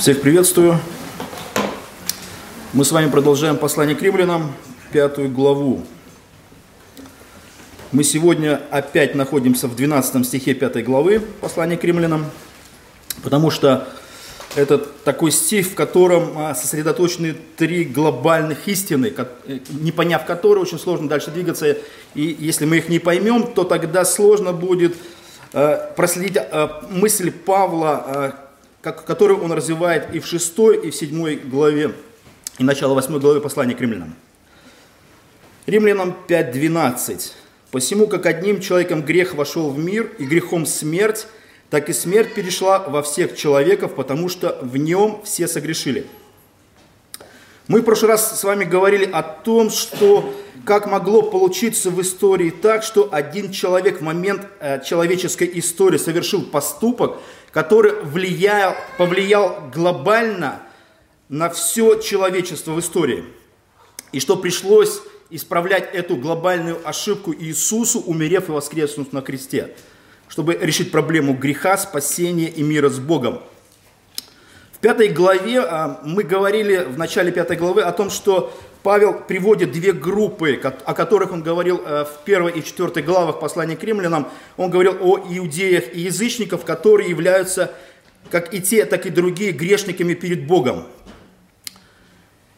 Всех приветствую. Мы с вами продолжаем послание к римлянам, пятую главу. Мы сегодня опять находимся в 12 стихе пятой главы послания к римлянам, потому что это такой стих, в котором а, сосредоточены три глобальных истины, э, не поняв которые, очень сложно дальше двигаться. И если мы их не поймем, то тогда сложно будет э, проследить э, мысль Павла как, которую он развивает и в 6, и в 7 главе, и начало 8 главы послания к римлянам. Римлянам 5.12. «Посему, как одним человеком грех вошел в мир, и грехом смерть, так и смерть перешла во всех человеков, потому что в нем все согрешили». Мы в прошлый раз с вами говорили о том, что как могло получиться в истории так, что один человек в момент э, человеческой истории совершил поступок, который влиял, повлиял глобально на все человечество в истории. И что пришлось исправлять эту глобальную ошибку Иисусу, умерев и воскреснув на кресте, чтобы решить проблему греха, спасения и мира с Богом – пятой главе а, мы говорили в начале пятой главы о том, что Павел приводит две группы, о которых он говорил э, в первой и четвертой главах послания к римлянам. Он говорил о иудеях и язычников, которые являются как и те, так и другие грешниками перед Богом.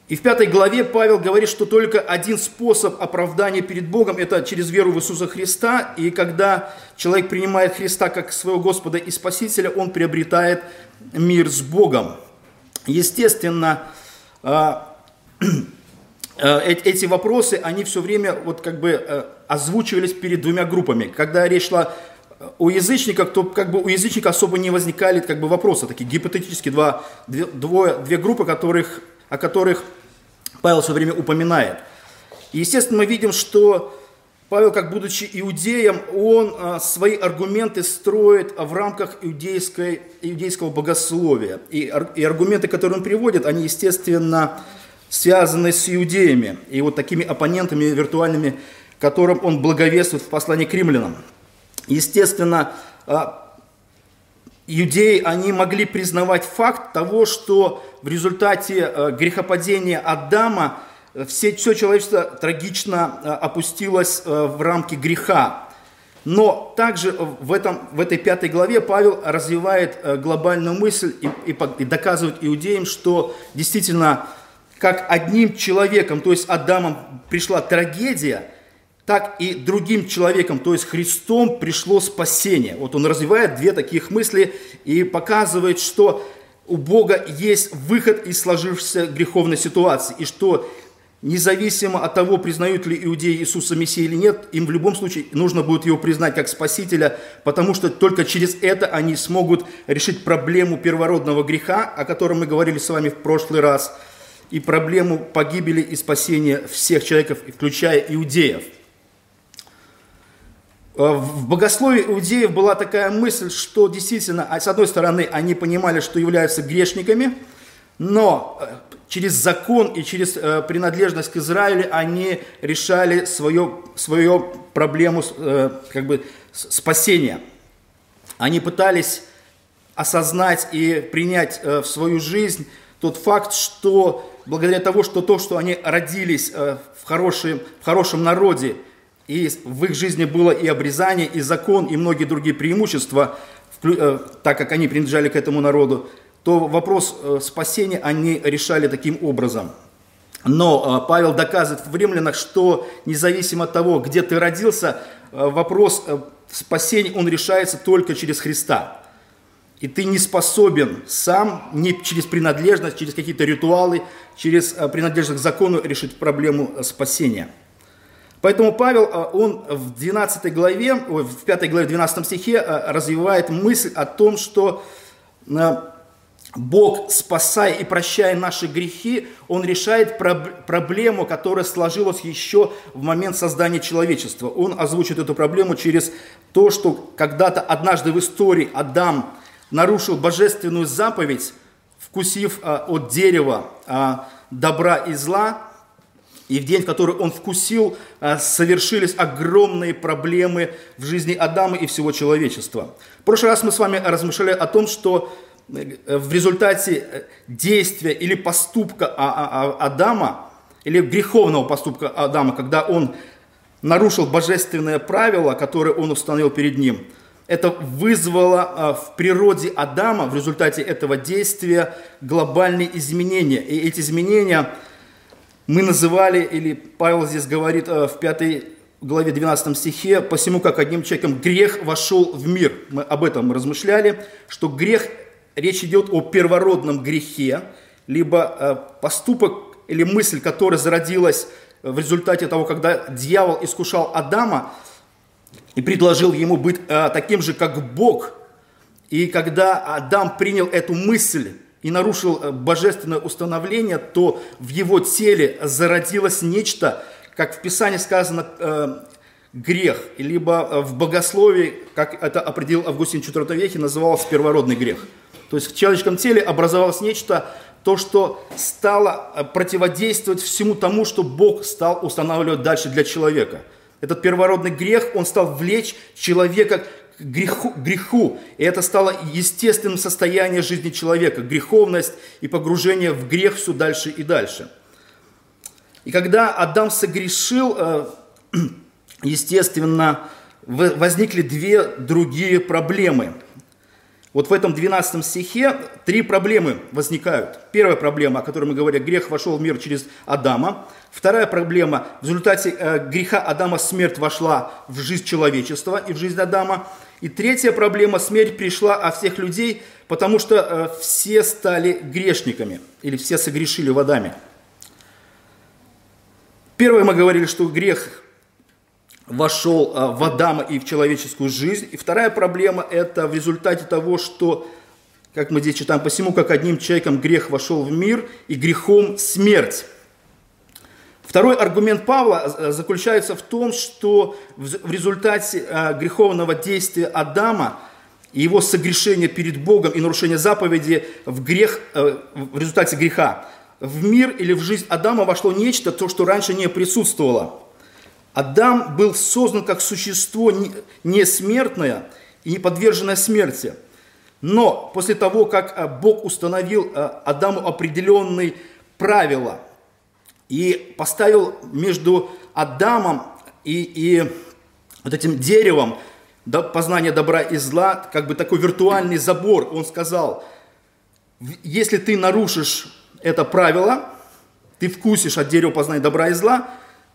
И в пятой главе Павел говорит, что только один способ оправдания перед Богом – это через веру в Иисуса Христа. И когда человек принимает Христа как своего Господа и Спасителя, он приобретает мир с Богом. Естественно, а, эти вопросы, они все время вот как бы э, озвучивались перед двумя группами. Когда речь шла о язычниках, то как бы у язычника особо не возникали как бы вопросы, такие гипотетические два, две, двое, две группы, которых, о которых Павел все время упоминает. И, естественно, мы видим, что Павел, как будучи иудеем, он а, свои аргументы строит в рамках иудейской, иудейского богословия. И, и аргументы, которые он приводит, они, естественно, связаны с иудеями и вот такими оппонентами виртуальными, которым он благовествует в послании к римлянам. Естественно, а, иудеи, они могли признавать факт того, что в результате э, грехопадения Адама э, все, все человечество трагично э, опустилось в рамки греха. Но также в, этом, в этой пятой главе Павел развивает глобальную мысль и, и, и доказывает иудеям, что действительно как одним человеком, то есть Адамом, пришла трагедия – так и другим человеком, то есть Христом, пришло спасение. Вот он развивает две таких мысли и показывает, что у Бога есть выход из сложившейся греховной ситуации, и что независимо от того, признают ли иудеи Иисуса Мессия или нет, им в любом случае нужно будет его признать как Спасителя, потому что только через это они смогут решить проблему первородного греха, о котором мы говорили с вами в прошлый раз, и проблему погибели и спасения всех человеков, включая иудеев – Э, в богословии иудеев была такая мысль, что действительно, а, с одной стороны, они понимали, что являются грешниками, но э, через закон и через э, принадлежность к Израилю они решали свою, свою проблему как бы, спасения. Они пытались осознать и принять в свою жизнь тот факт, что благодаря тому, что то, что они родились в хорошем, в хорошем народе, и в их жизни было и обрезание, и закон, и многие другие преимущества, э, так как они принадлежали к этому народу, то вопрос э, спасения они решали таким образом. Но э, Павел доказывает в римлянах, что независимо от того, где ты родился, вопрос спасения, он решается только через Христа. И ты не способен сам, не через принадлежность, через какие-то ритуалы, через принадлежность к закону решить проблему спасения – Поэтому Павел, а, он в 12 главе, в 5 главе 12 стихе развивает мысль о том, что Бог, спасая и прощая наши грехи, Он решает проблему, которая сложилась еще в момент создания человечества. Он озвучит эту проблему через то, что когда-то однажды в истории Адам нарушил божественную заповедь, вкусив от дерева добра и зла, и в день, в который он вкусил, а, совершились огромные проблемы в жизни Адама и всего человечества. В прошлый раз мы с вами размышляли о том, что в результате действия или поступка Адама, или греховного поступка Адама, когда он нарушил божественное правило, которое он установил перед ним, это вызвало в природе Адама в результате этого действия глобальные изменения. И эти изменения мы называли, или Павел здесь говорит в пятой главе 12 стихе, «Посему, как одним человеком грех вошел в мир». Мы об этом размышляли, что грех, речь идет о первородном грехе, либо э, поступок или мысль, которая зародилась в результате того, когда дьявол искушал Адама и предложил ему быть э, таким же, как Бог. И когда Адам принял эту мысль и нарушил э, божественное установление, то в его теле зародилось нечто, как в Писании сказано, э, грех, либо в богословии, как это определил Августин в IV веке, называлось первородный грех. То есть в человеческом теле образовалось нечто, то, что стало противодействовать всему тому, что Бог стал устанавливать дальше для человека. Этот первородный грех, он стал влечь человека к греху, греху. И это стало естественным состоянием жизни человека. Греховность и погружение в грех все дальше и дальше – и когда Адам согрешил, э, естественно, возникли две другие проблемы. Вот в этом 12 стихе три проблемы возникают. Первая проблема, о которой мы говорим, грех вошел в мир через Адама. Вторая проблема, в результате э, греха Адама смерть вошла в жизнь человечества и в жизнь Адама. И третья проблема, смерть пришла от всех людей, потому что э, все стали грешниками или все согрешили в Адаме. Первое мы говорили, что грех вошел а, в Адама и в человеческую жизнь. И вторая проблема – это в результате того, что, как мы здесь читаем, посему, как одним человеком грех вошел в мир, и грехом смерть. Второй аргумент Павла а, заключается в том, что в результате а, греховного действия Адама и его согрешения перед Богом и нарушения заповеди в грех, в результате греха в мир или в жизнь Адама вошло нечто, то, что раньше не присутствовало. Адам был создан как существо несмертное и не подверженное смерти. Но после того, как э, Бог установил э, Адаму определенные правила и поставил между Адамом и, и вот этим деревом познания добра и зла, как бы такой виртуальный забор, он сказал, если ты нарушишь это правило, ты вкусишь от дерева познания добра и зла,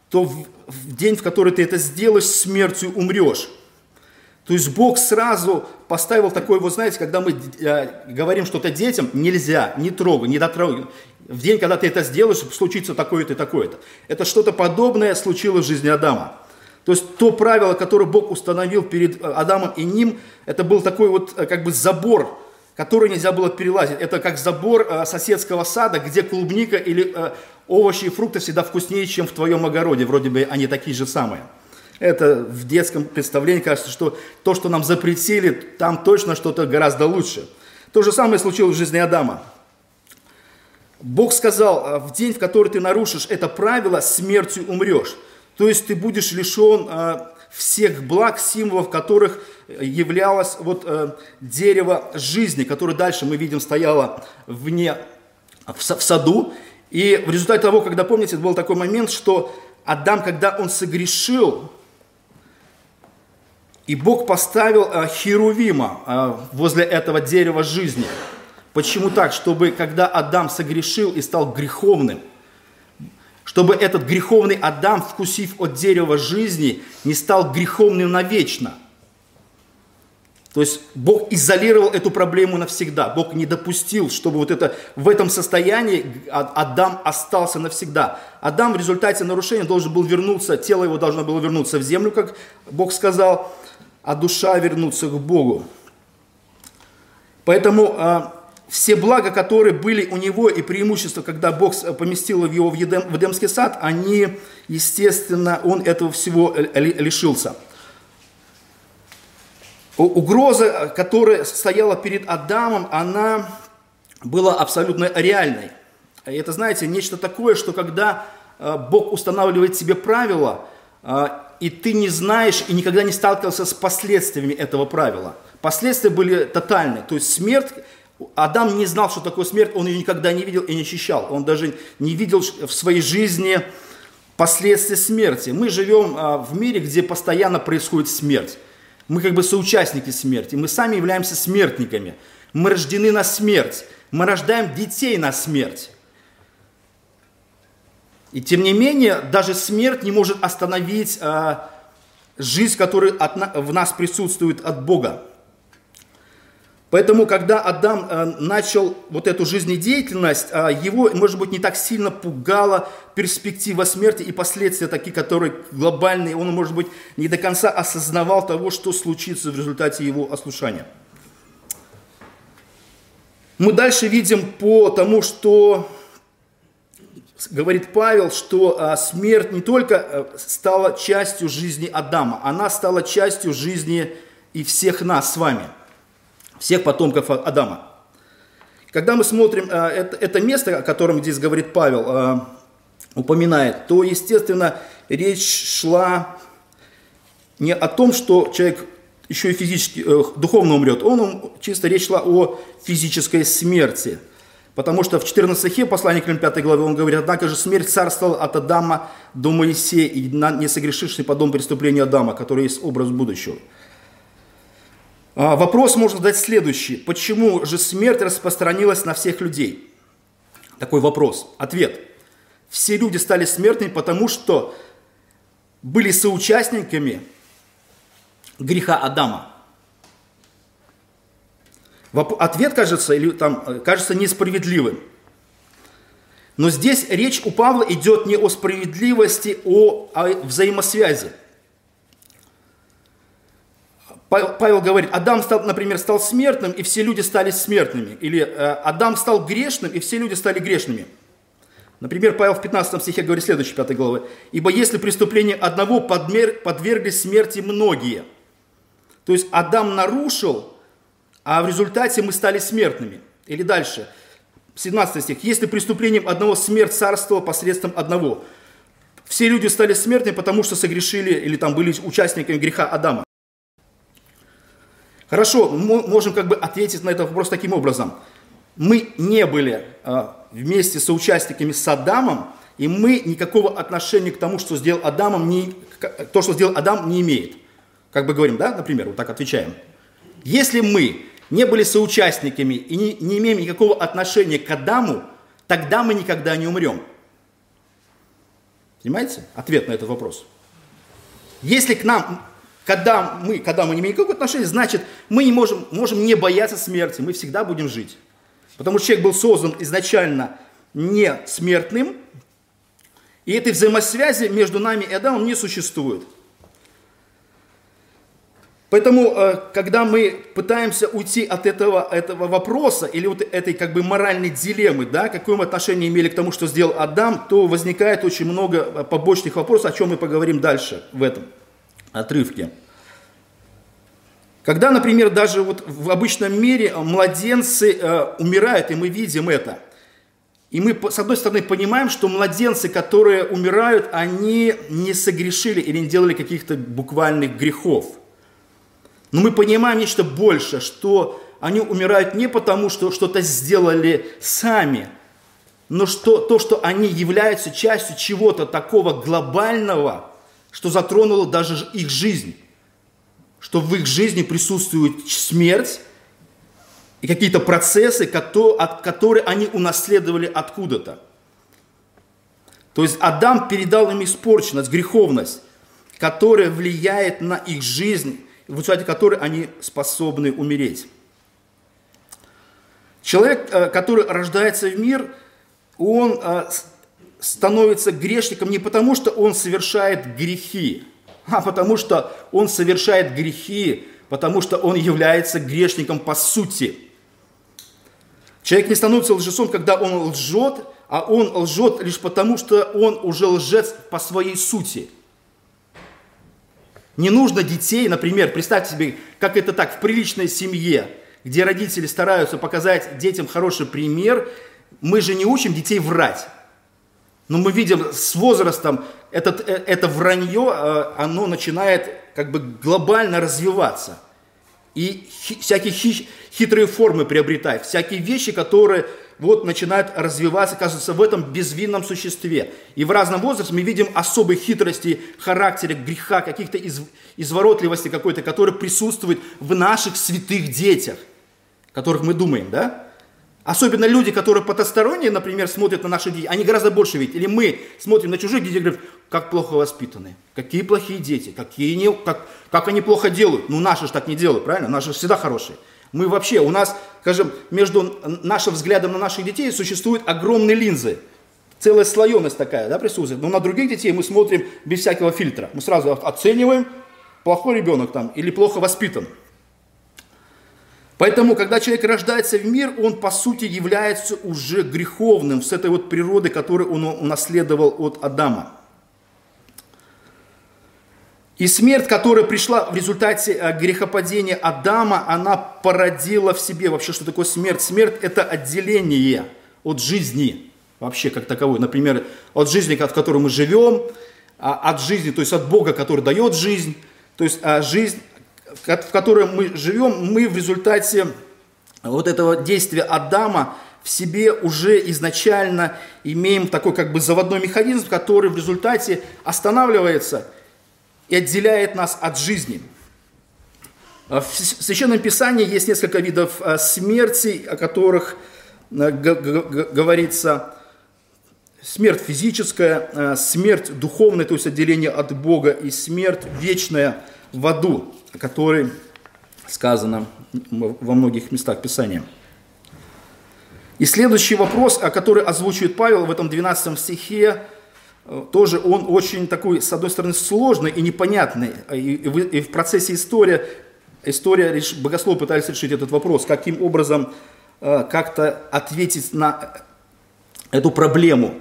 то в, в день, в который ты это сделаешь, смертью умрешь. То есть Бог сразу поставил такой, вот знаете, когда мы э, говорим что-то детям, нельзя, не трогай, не дотрогай. В день, когда ты это сделаешь, случится такое-то и такое-то. Это что-то подобное случилось в жизни Адама. То есть то правило, которое Бог установил перед э, Адамом и ним, это был такой вот э, как бы забор, который нельзя было перелазить. Это как забор э, соседского сада, где клубника или овощи и фрукты всегда вкуснее, чем в твоем огороде. Вроде бы они такие же самые. Это в детском представлении кажется, что то, что нам запретили, там точно что-то гораздо лучше. То же самое случилось в жизни Адама. Бог сказал, «Э, в день, в который ты нарушишь это правило, смертью умрешь. То есть ты будешь лишен всех благ, символов которых являлось вот э, дерево жизни, которое дальше мы видим стояло вне, в саду. И в результате того, когда, помните, был такой момент, что Адам, когда он согрешил, и Бог поставил э, Херувима э, возле этого дерева жизни. Почему так? Чтобы когда Адам согрешил и стал греховным – чтобы этот греховный Адам, вкусив от дерева жизни, не стал греховным навечно. То есть Бог изолировал эту проблему навсегда. Бог не допустил, чтобы вот это, в этом состоянии Адам остался навсегда. Адам в результате нарушения должен был вернуться, тело его должно было вернуться в землю, как Бог сказал, а душа вернуться к Богу. Поэтому а, все блага, которые были у него и преимущества, когда Бог поместил его в, Едем, в Эдемский сад, они, естественно, он этого всего лишился. Угроза, которая стояла перед Адамом, она была абсолютно реальной. И это, знаете, нечто такое, что когда э, Бог устанавливает себе правила, э, и ты не знаешь и никогда не сталкивался с последствиями этого правила. Последствия были тотальны, то есть смерть Адам не знал, что такое смерть, он ее никогда не видел и не ощущал. Он даже не видел в своей жизни последствия смерти. Мы живем в мире, где постоянно происходит смерть. Мы как бы соучастники смерти. Мы сами являемся смертниками. Мы рождены на смерть. Мы рождаем детей на смерть. И тем не менее, даже смерть не может остановить а, жизнь, которая от, в нас присутствует от Бога. Поэтому, когда Адам э, начал вот эту жизнедеятельность, э, его, может быть, не так сильно пугала перспектива смерти и последствия такие, которые глобальные. Он, может быть, не до конца осознавал того, что случится в результате его ослушания. Мы дальше видим по тому, что говорит Павел, что э, смерть не только стала частью жизни Адама, она стала частью жизни и всех нас с вами – всех потомков Адама. Когда мы смотрим э, это, место, о котором здесь говорит Павел, э, упоминает, то, естественно, речь шла не о том, что человек еще и физически, э, духовно умрет, он, чисто речь шла о физической смерти. Потому что в 14 стихе послания к 5 главе он говорит, однако же смерть царствовала от Адама до Моисея, и не согрешивший по дому преступления Адама, который есть образ будущего. А, вопрос можно задать следующий. Почему же смерть распространилась на всех людей? Такой вопрос. Ответ. Все люди стали смертными, потому что были соучастниками греха Адама. Ответ кажется, или там, э, кажется несправедливым. Но здесь речь у Павла идет не о справедливости, о, о взаимосвязи. Павел говорит, Адам, стал, например, стал смертным, и все люди стали смертными. Или э, Адам стал грешным, и все люди стали грешными. Например, Павел в 15 стихе говорит следующей 5 главы. «Ибо если преступление одного подмер, подвергли смерти многие». То есть Адам нарушил, а в результате мы стали смертными. Или дальше, 17 стих. «Если преступлением одного смерть царствовала посредством одного». Все люди стали смертными, потому что согрешили или там были участниками греха Адама. Хорошо, мы можем как бы ответить на этот вопрос таким образом. Мы не были э, вместе с участниками с Адамом, и мы никакого отношения к тому, что сделал Адамом, не, то, что сделал Адам, не имеет. Как бы говорим, да, например, вот так отвечаем. Если мы не были соучастниками и не, не имеем никакого отношения к Адаму, тогда мы никогда не умрем. Понимаете? Ответ на этот вопрос. Если к нам когда мы, когда мы не имеем никакого отношения, значит, мы не можем, можем не бояться смерти, мы всегда будем жить. Потому что человек был создан изначально не смертным, и этой взаимосвязи между нами и Адамом не существует. Поэтому, э, когда мы пытаемся уйти от этого, этого вопроса или вот этой как бы моральной дилеммы, да, какое мы отношение имели к тому, что сделал Адам, то возникает очень много э, побочных вопросов, о чем мы поговорим дальше в этом отрывке. Когда, например, даже вот в обычном мире младенцы э, умирают, и мы видим это, и мы, с одной стороны, понимаем, что младенцы, которые умирают, они не согрешили или не делали каких-то буквальных грехов. Но мы понимаем нечто больше, что они умирают не потому, что что-то сделали сами, но что, то, что они являются частью чего-то такого глобального, что затронуло даже их жизнь, что в их жизни присутствует смерть и какие-то процессы, которые они унаследовали откуда-то. То есть Адам передал им испорченность, греховность, которая влияет на их жизнь, в результате которой они способны умереть. Человек, э, который рождается в мир, он э, становится грешником не потому, что он совершает грехи, а потому что он совершает грехи, потому что он является грешником по сути. Человек не становится лжецом, когда он лжет, а он лжет лишь потому, что он уже лжец по своей сути. Не нужно детей, например, представьте себе, как это так, в приличной семье, где родители стараются показать детям хороший пример, мы же не учим детей врать. Но мы видим с возрастом этот, это вранье, э, оно начинает как бы глобально развиваться. и всякие хи, хитрые формы приобретает, всякие вещи, которые вот начинают развиваться, кажется, в этом безвинном существе. И в разном возрасте мы видим особые хитрости характера, греха, каких-то из, изворотливости какой-то, который присутствует в наших святых детях, которых мы думаем, да? Особенно люди, которые потусторонние, например, смотрят на наши детей, они гораздо больше видят. Или мы смотрим на чужих детей и говорим, как плохо воспитаны, какие плохие дети, какие не, как, как они плохо делают. Ну, наши же так не делают, правильно? Наши же всегда хорошие. Мы вообще, у нас, скажем, между нашим взглядом на наших детей существуют огромные линзы. Целая слоеность такая, да, присутствует. Но на других детей мы смотрим без всякого фильтра. Мы сразу оцениваем, плохой ребенок там или плохо воспитан. Поэтому, когда человек рождается в мир, он по сути является уже греховным с этой вот природой, которую он унаследовал от Адама. И смерть, которая пришла в результате э, грехопадения Адама, она породила в себе вообще, что такое смерть. Смерть – это отделение от жизни вообще как таковой. Например, от жизни, в которой мы живем, а, от жизни, то есть от Бога, который дает жизнь. То есть а, жизнь, в которой мы живем, мы в результате вот этого действия Адама в себе уже изначально имеем такой как бы заводной механизм, который в результате останавливается – и отделяет нас от жизни. В Священном Писании есть несколько видов э, смерти, о которых э, говорится смерть физическая, смерть духовная, то есть отделение от Бога, и смерть вечная в аду, о которой сказано во многих местах Писания. И следующий вопрос, который озвучивает Павел в этом 12 стихе, тоже он очень такой, с одной стороны, сложный и непонятный. И в процессе истории, история, богословы пытались решить этот вопрос, каким образом э, как-то ответить на эту проблему.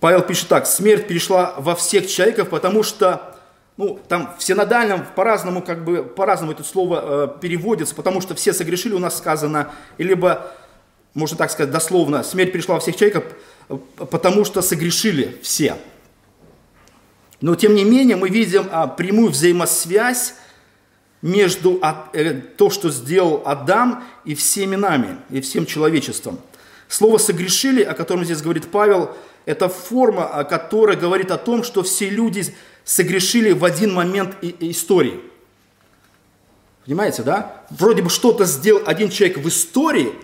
Павел пишет так, смерть перешла во всех человеков, потому что, ну, там в синодальном по-разному, как бы, по-разному это слово э, переводится, потому что все согрешили, у нас сказано, либо, можно так сказать, дословно, смерть перешла во всех человеков, потому что согрешили все. Но тем не менее мы видим а, прямую взаимосвязь между э, то, что сделал Адам, и всеми нами, и всем человечеством. Слово «согрешили», о котором здесь говорит Павел, это форма, которая говорит о том, что все люди согрешили в один момент истории. Понимаете, да? Вроде бы что-то сделал один человек в истории –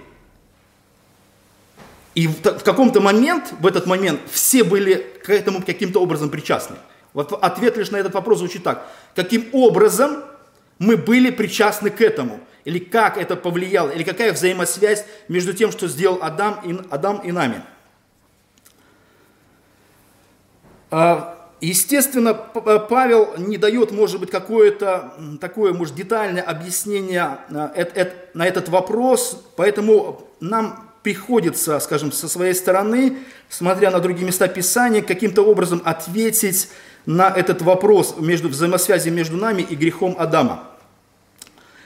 и в, каком-то момент, в этот момент, все были к этому каким-то образом причастны. Вот ответ лишь на этот вопрос звучит так. Каким образом мы были причастны к этому? Или как это повлияло? Или какая взаимосвязь между тем, что сделал Адам и, Адам и нами? А, естественно, Павел не дает, может быть, какое-то такое, может, детальное объяснение а, на этот вопрос, поэтому нам приходится, скажем, со своей стороны, смотря на другие места Писания, каким-то образом ответить на этот вопрос между взаимосвязи между нами и грехом Адама.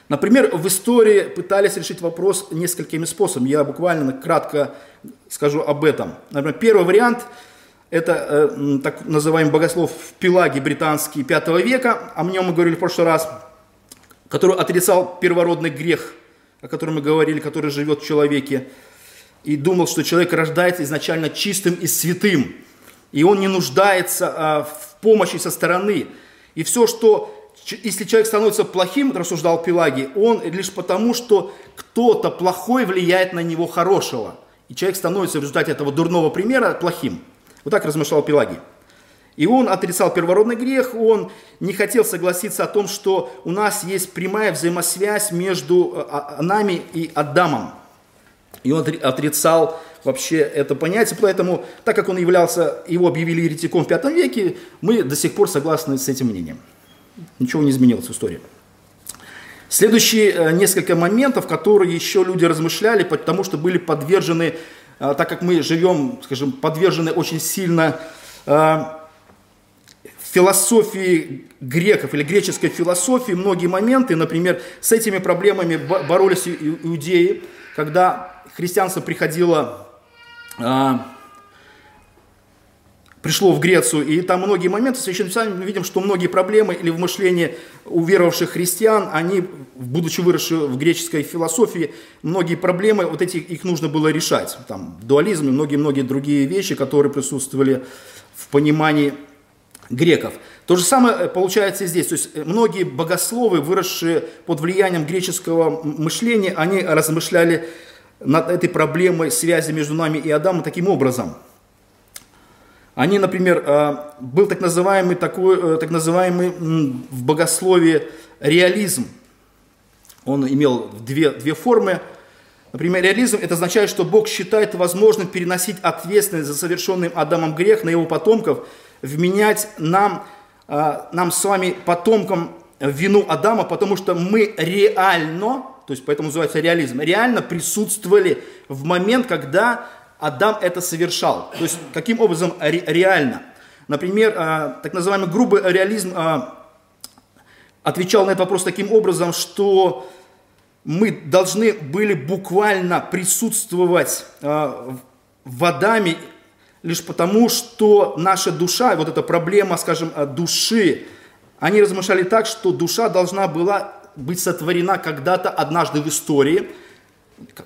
Например, в истории пытались решить вопрос несколькими способами. Я буквально кратко скажу об этом. Например, первый вариант – это э, так называемый богослов Пелагий британский 5 века, о нем мы говорили в прошлый раз, который отрицал первородный грех, о котором мы говорили, который живет в человеке и думал, что человек рождается изначально чистым и святым, и он не нуждается а, в помощи со стороны. И все, что, если человек становится плохим, рассуждал Пелагий, он лишь потому, что кто-то плохой влияет на него хорошего. И человек становится в результате этого дурного примера плохим. Вот так размышлял Пелагий. И он отрицал первородный грех, он не хотел согласиться о том, что у нас есть прямая взаимосвязь между а, а, нами и Адамом. И он отрицал вообще это понятие, поэтому, так как он являлся, его объявили еретиком в V веке, мы до сих пор согласны с этим мнением. Ничего не изменилось в истории. Следующие э, несколько моментов, которые еще люди размышляли, потому что были подвержены, э, так как мы живем, скажем, подвержены очень сильно э, философии греков или греческой философии, многие моменты, например, с этими проблемами боролись иудеи, когда христианство приходило а, пришло в Грецию, и там многие моменты в Священном Писании мы видим, что многие проблемы или в мышлении уверовавших христиан, они, будучи выросшие в греческой философии, многие проблемы, вот эти, их нужно было решать. Там дуализм и многие-многие другие вещи, которые присутствовали в понимании греков. То же самое э, получается и здесь. То есть э, многие богословы, выросшие под влиянием греческого мышления, они размышляли над этой проблемой связи между нами и Адамом таким образом. Они, например, э, был так называемый, такой, так называемый в богословии реализм. Он имел две, две формы. Например, реализм – это означает, что Бог считает возможным переносить ответственность за совершенный Адамом грех на его потомков, вменять нам а, нам с вами, потомкам, вину Адама, потому что мы реально, то есть поэтому называется реализм, реально присутствовали в момент, когда Адам это совершал. То есть каким образом ре, реально? Например, а, так называемый грубый реализм а, отвечал на этот вопрос таким образом, что мы должны были буквально присутствовать в Адаме лишь потому, что наша душа, вот эта проблема, скажем, души, они размышляли так, что душа должна была быть сотворена когда-то однажды в истории.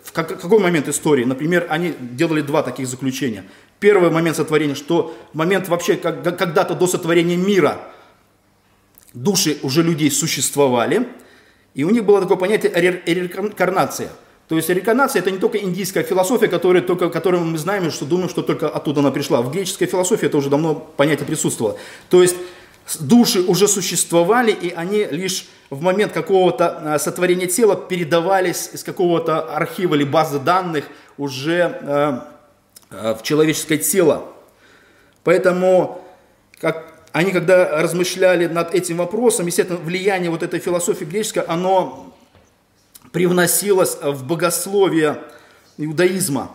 В какой момент истории? Например, они делали два таких заключения. Первый момент сотворения, что момент вообще когда-то до сотворения мира души уже людей существовали, и у них было такое понятие реинкарнация – то есть реинкарнация это не только индийская философия, которая, только, которую мы знаем, что думаем, что только оттуда она пришла. В греческой философии это уже давно понятие присутствовало. То есть души уже существовали, и они лишь в момент какого-то а, сотворения тела передавались из какого-то архива или базы данных уже э, в человеческое тело. Поэтому как они когда размышляли над этим вопросом, естественно, влияние вот этой философии греческой, оно привносилось в богословие иудаизма.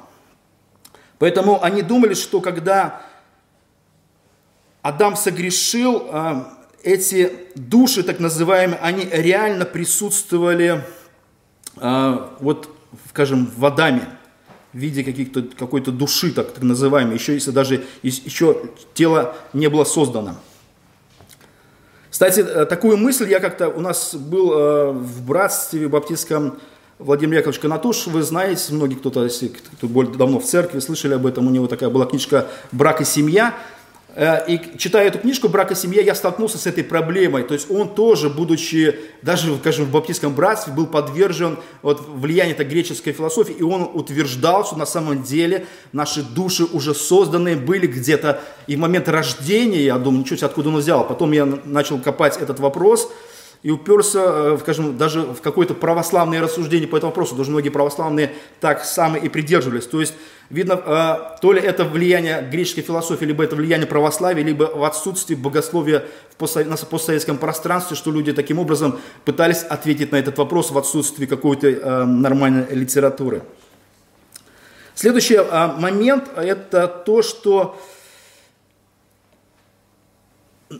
Поэтому они думали, что когда Адам согрешил, а, эти души, так называемые, они реально присутствовали а, вот, скажем, в Адаме в виде каких-то, какой-то души, так, так называемой, еще если даже еще тело не было создано. Кстати, э, такую мысль я как-то, у нас был э, в братстве баптистском Владимир Яковлевич Канатуш, вы знаете, многие кто-то, если кто более давно в церкви, слышали об этом, у него такая была книжка «Брак и семья», и читая эту книжку «Брак и семья», я столкнулся с этой проблемой. То есть он тоже, будучи, даже, скажем, в баптистском братстве, был подвержен вот, влиянию этой греческой философии, и он утверждал, что на самом деле наши души уже созданные были где-то и в момент рождения, я думаю, ничего себе, откуда он взял. Потом я начал копать этот вопрос, и уперся, э, скажем, даже в какое-то православное рассуждение по этому вопросу. Даже многие православные так самые и придерживались. То есть, видно, э, то ли это влияние греческой философии, либо это влияние православия, либо в отсутствии богословия в постсоветском пространстве, что люди таким образом пытались ответить на этот вопрос в отсутствии какой-то э, нормальной литературы. Следующий момент – это то, что,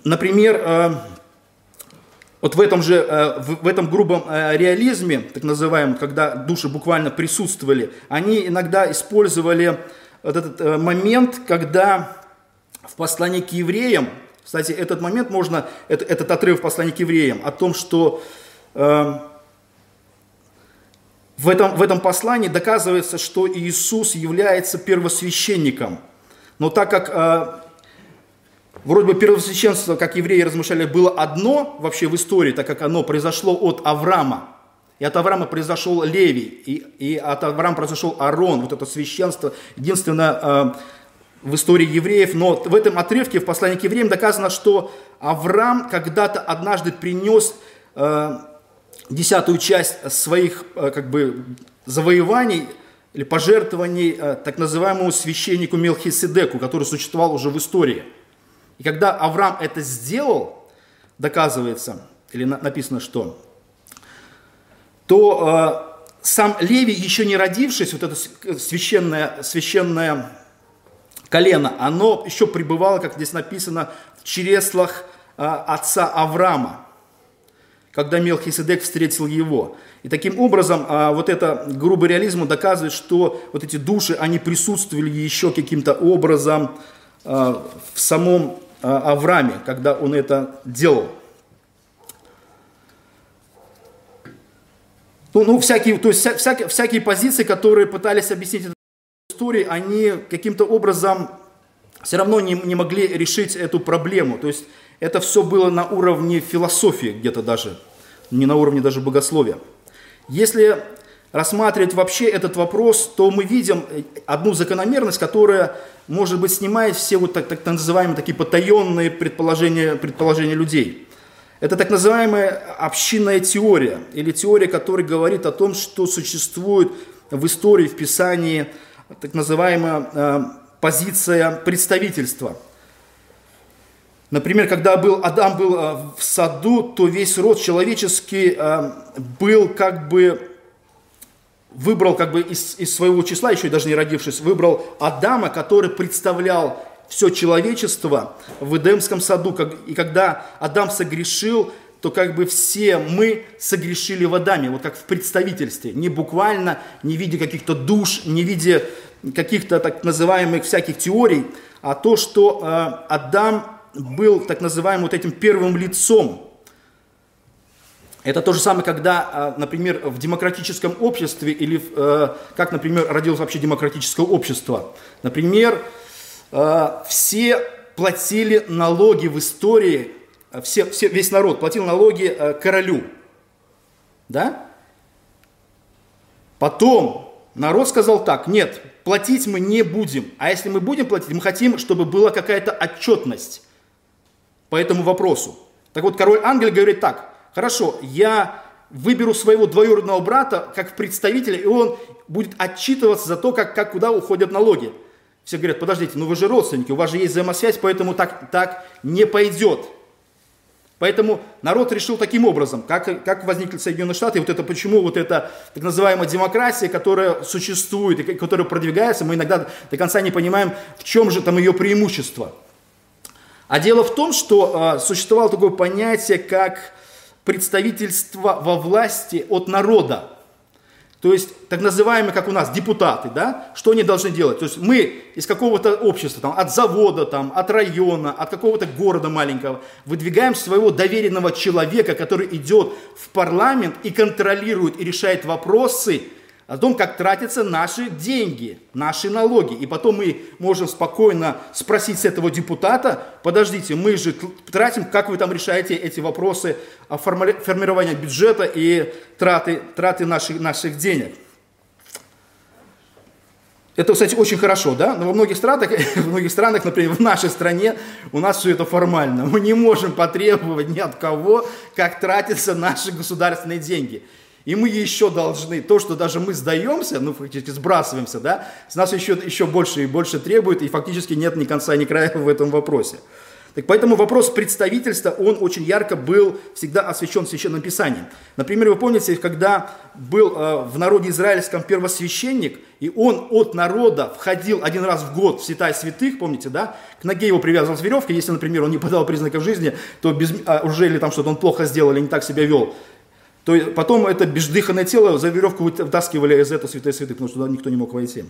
например, вот в этом же, э, в этом грубом э, реализме, так называемом, когда души буквально присутствовали, они иногда использовали вот этот э, момент, когда в послании к евреям, кстати, этот момент можно, этот отрыв в послании к евреям о том, что в этом, в этом послании доказывается, что Иисус является первосвященником. Но так как Вроде бы первосвященство, как евреи размышляли, было одно вообще в истории, так как оно произошло от Авраама. И от Авраама произошел Левий, и, и от Авраама произошел Арон, вот это священство, единственное э, в истории евреев. Но в этом отрывке, в послании к евреям, доказано, что Авраам когда-то однажды принес э, десятую часть своих э, как бы, завоеваний или пожертвований э, так называемому священнику Мелхиседеку, который существовал уже в истории – и когда Авраам это сделал, доказывается, или написано что, то э, сам Леви, еще не родившись, вот это священное, священное колено, оно еще пребывало, как здесь написано, в чреслах э, отца Авраама, когда Мелхиседек встретил его. И таким образом, э, вот это грубый реализм доказывает, что вот эти души, они присутствовали еще каким-то образом в самом Аврааме, когда он это делал. Ну, ну всякие, то есть вся, всякие, всякие позиции, которые пытались объяснить эту историю, они каким-то образом все равно не, не могли решить эту проблему. То есть это все было на уровне философии где-то даже, не на уровне даже богословия. Если рассматривать вообще этот вопрос, то мы видим одну закономерность, которая, может быть, снимает все вот так, так называемые такие потаенные предположения, предположения людей. Это так называемая общинная теория, или теория, которая говорит о том, что существует в истории, в Писании так называемая э, позиция представительства. Например, когда был, Адам был э, в саду, то весь род человеческий э, был как бы выбрал как бы из, из своего числа, еще даже не родившись, выбрал Адама, который представлял все человечество в Эдемском саду. И когда Адам согрешил, то как бы все мы согрешили в Адаме, вот как в представительстве, не буквально, не в виде каких-то душ, не в виде каких-то так называемых всяких теорий, а то, что э, Адам был так называемым вот этим первым лицом. Это то же самое, когда, э, например, в демократическом обществе или э, как, например, родилось вообще демократическое общество. Например, э, все платили налоги в истории, э, все, все, весь народ платил налоги королю. Да? Потом народ сказал так, нет, платить мы не будем. А если мы будем платить, мы хотим, чтобы была какая-то отчетность по этому вопросу. Так вот, король Ангель говорит так, хорошо, я выберу своего двоюродного брата как представителя, и он будет отчитываться за то, как, как куда уходят налоги. Все говорят, подождите, ну вы же родственники, у вас же есть взаимосвязь, поэтому так, так не пойдет. Поэтому народ решил таким образом, как, как возникли Соединенные Штаты, вот это почему вот эта так называемая демократия, которая существует и которая продвигается, мы иногда до конца не понимаем, в чем же там ее преимущество. А дело в том, что э, существовало такое понятие, как представительство во власти от народа. То есть, так называемые, как у нас, депутаты, да, что они должны делать? То есть мы из какого-то общества, там, от завода, там, от района, от какого-то города маленького, выдвигаем своего доверенного человека, который идет в парламент и контролирует и решает вопросы о том, как тратятся наши деньги, наши налоги. И потом мы можем спокойно спросить с этого депутата, подождите, мы же тратим, как вы там решаете эти вопросы формирования бюджета и траты, траты наших, наших денег. Это, кстати, очень хорошо, да? Но во многих странах, во многих странах, например, в нашей стране, у нас все это формально. Мы не можем потребовать ни от кого, как тратятся наши государственные деньги. И мы еще должны, то, что даже мы сдаемся, ну, фактически сбрасываемся, да, с нас еще, еще больше и больше требует, и фактически нет ни конца, ни края в этом вопросе. Так поэтому вопрос представительства, он очень ярко был всегда освящен в Священном Писании. Например, вы помните, когда был э, в народе израильском первосвященник, и он от народа входил один раз в год в святая святых, помните, да? К ноге его привязывалась веревка, если, например, он не подал признаков жизни, то без, а, уже или там что-то он плохо сделал, или не так себя вел, то потом это бездыханное тело за веревку вытаскивали из этого святой святых, потому что туда никто не мог войти.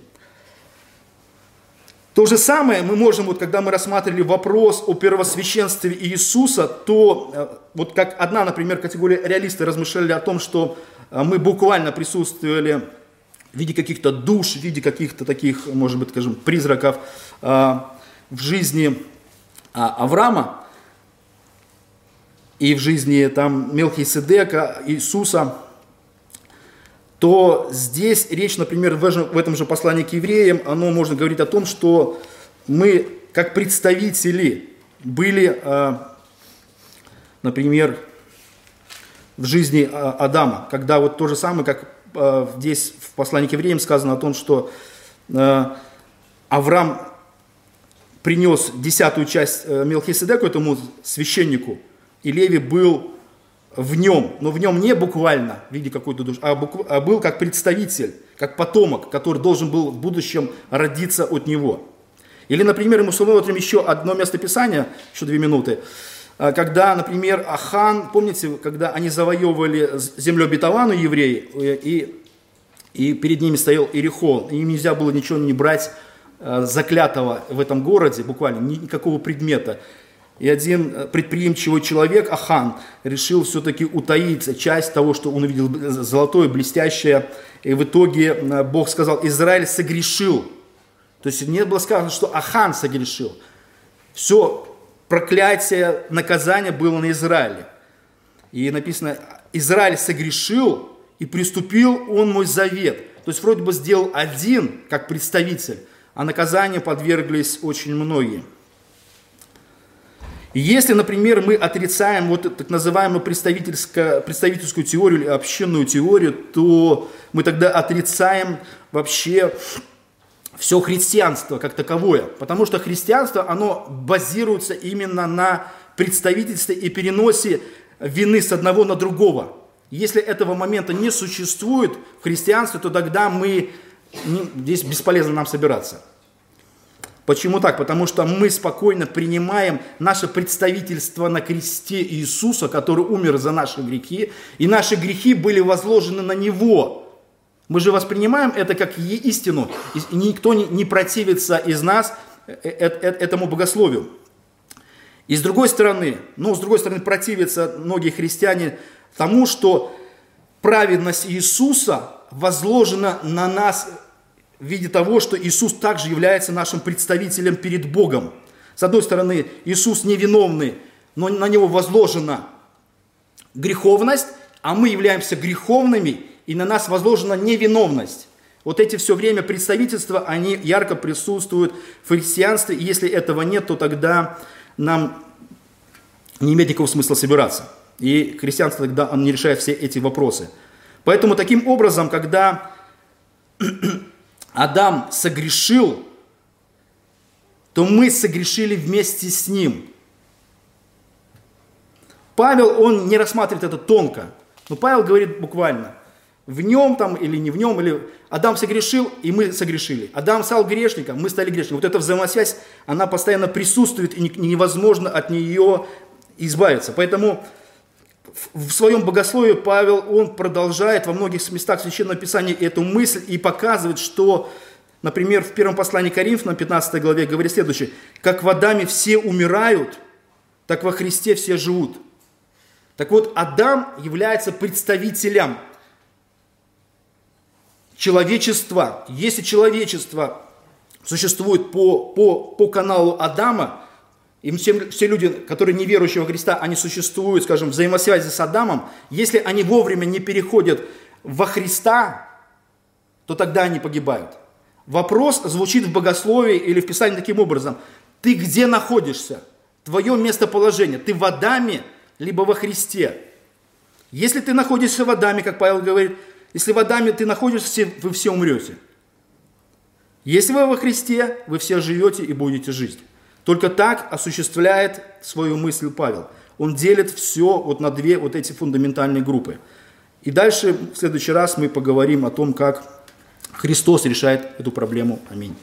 То же самое мы можем, вот когда мы рассматривали вопрос о первосвященстве Иисуса, то э, вот как одна, например, категория реалисты размышляли о том, что э, мы буквально присутствовали в виде каких-то душ, в виде каких-то таких, может быть, скажем, призраков э, в жизни Авраама, и в жизни там Мелхиседека, Иисуса, то здесь речь, например, в этом же послании к евреям, оно можно говорить о том, что мы как представители были, а, например, в жизни а, Адама, когда вот то же самое, как а, здесь в послании к евреям сказано о том, что Авраам принес десятую часть э, Мелхиседеку, этому священнику, и Леви был в нем, но в нем не буквально в виде какой-то души, а, букв, а был как представитель, как потомок, который должен был в будущем родиться от него. Или, например, мы смотрим еще одно место Писания, еще две минуты, а, когда, например, Ахан, помните, когда они завоевывали землю обетованную евреи, и, и перед ними стоял Иерихон, и им нельзя было ничего не брать э, заклятого в этом городе, буквально никакого предмета. И один э, предприимчивый человек, Ахан, решил все-таки утаить часть того, что он увидел золотое, блестящее. И в итоге э, Бог сказал, Израиль согрешил. То есть не было сказано, что Ахан согрешил. Все проклятие, наказание было на Израиле. И написано, Израиль согрешил, и приступил он мой завет. То есть вроде бы сделал один, как представитель, а наказанию подверглись очень многие. Если, например, мы отрицаем вот так называемую представительскую, теорию или общинную теорию, то мы тогда отрицаем вообще все христианство как таковое. Потому что христианство, оно базируется именно на представительстве и переносе вины с одного на другого. Если этого момента не существует в христианстве, то тогда мы, здесь бесполезно нам собираться. Почему так? Потому что мы спокойно принимаем наше представительство на кресте Иисуса, который умер за наши грехи, и наши грехи были возложены на Него. Мы же воспринимаем это как истину, и никто не противится из нас э, э, э, этому богословию. И с другой стороны, ну, с другой стороны, противятся многие христиане тому, что праведность Иисуса возложена на нас в виде того, что Иисус также является нашим представителем перед Богом. С одной стороны, Иисус невиновный, но на него возложена греховность, а мы являемся греховными, и на нас возложена невиновность. Вот эти все время представительства, они ярко присутствуют в христианстве, и если этого нет, то тогда нам не имеет никакого смысла собираться. И христианство тогда не решает все эти вопросы. Поэтому таким образом, когда Адам согрешил, то мы согрешили вместе с ним. Павел, он не рассматривает это тонко, но Павел говорит буквально, в нем там или не в нем, или Адам согрешил, и мы согрешили. Адам стал грешником, мы стали грешниками. Вот эта взаимосвязь, она постоянно присутствует, и невозможно от нее избавиться. Поэтому в своем богословии Павел, он продолжает во многих местах Священного Писания эту мысль и показывает, что, например, в первом послании Коринфянам, 15 главе, говорит следующее. «Как в Адаме все умирают, так во Христе все живут». Так вот, Адам является представителем человечества. Если человечество существует по, по, по каналу Адама, и все, все люди, которые не верующие во Христа, они существуют, скажем, в взаимосвязи с Адамом. Если они вовремя не переходят во Христа, то тогда они погибают. Вопрос звучит в богословии или в Писании таким образом. Ты где находишься? Твое местоположение. Ты в Адаме, либо во Христе. Если ты находишься в Адаме, как Павел говорит, если в Адаме ты находишься, вы все умрете. Если вы во Христе, вы все живете и будете жить. Только так осуществляет свою мысль Павел. Он делит все вот на две вот эти фундаментальные группы. И дальше в следующий раз мы поговорим о том, как Христос решает эту проблему. Аминь.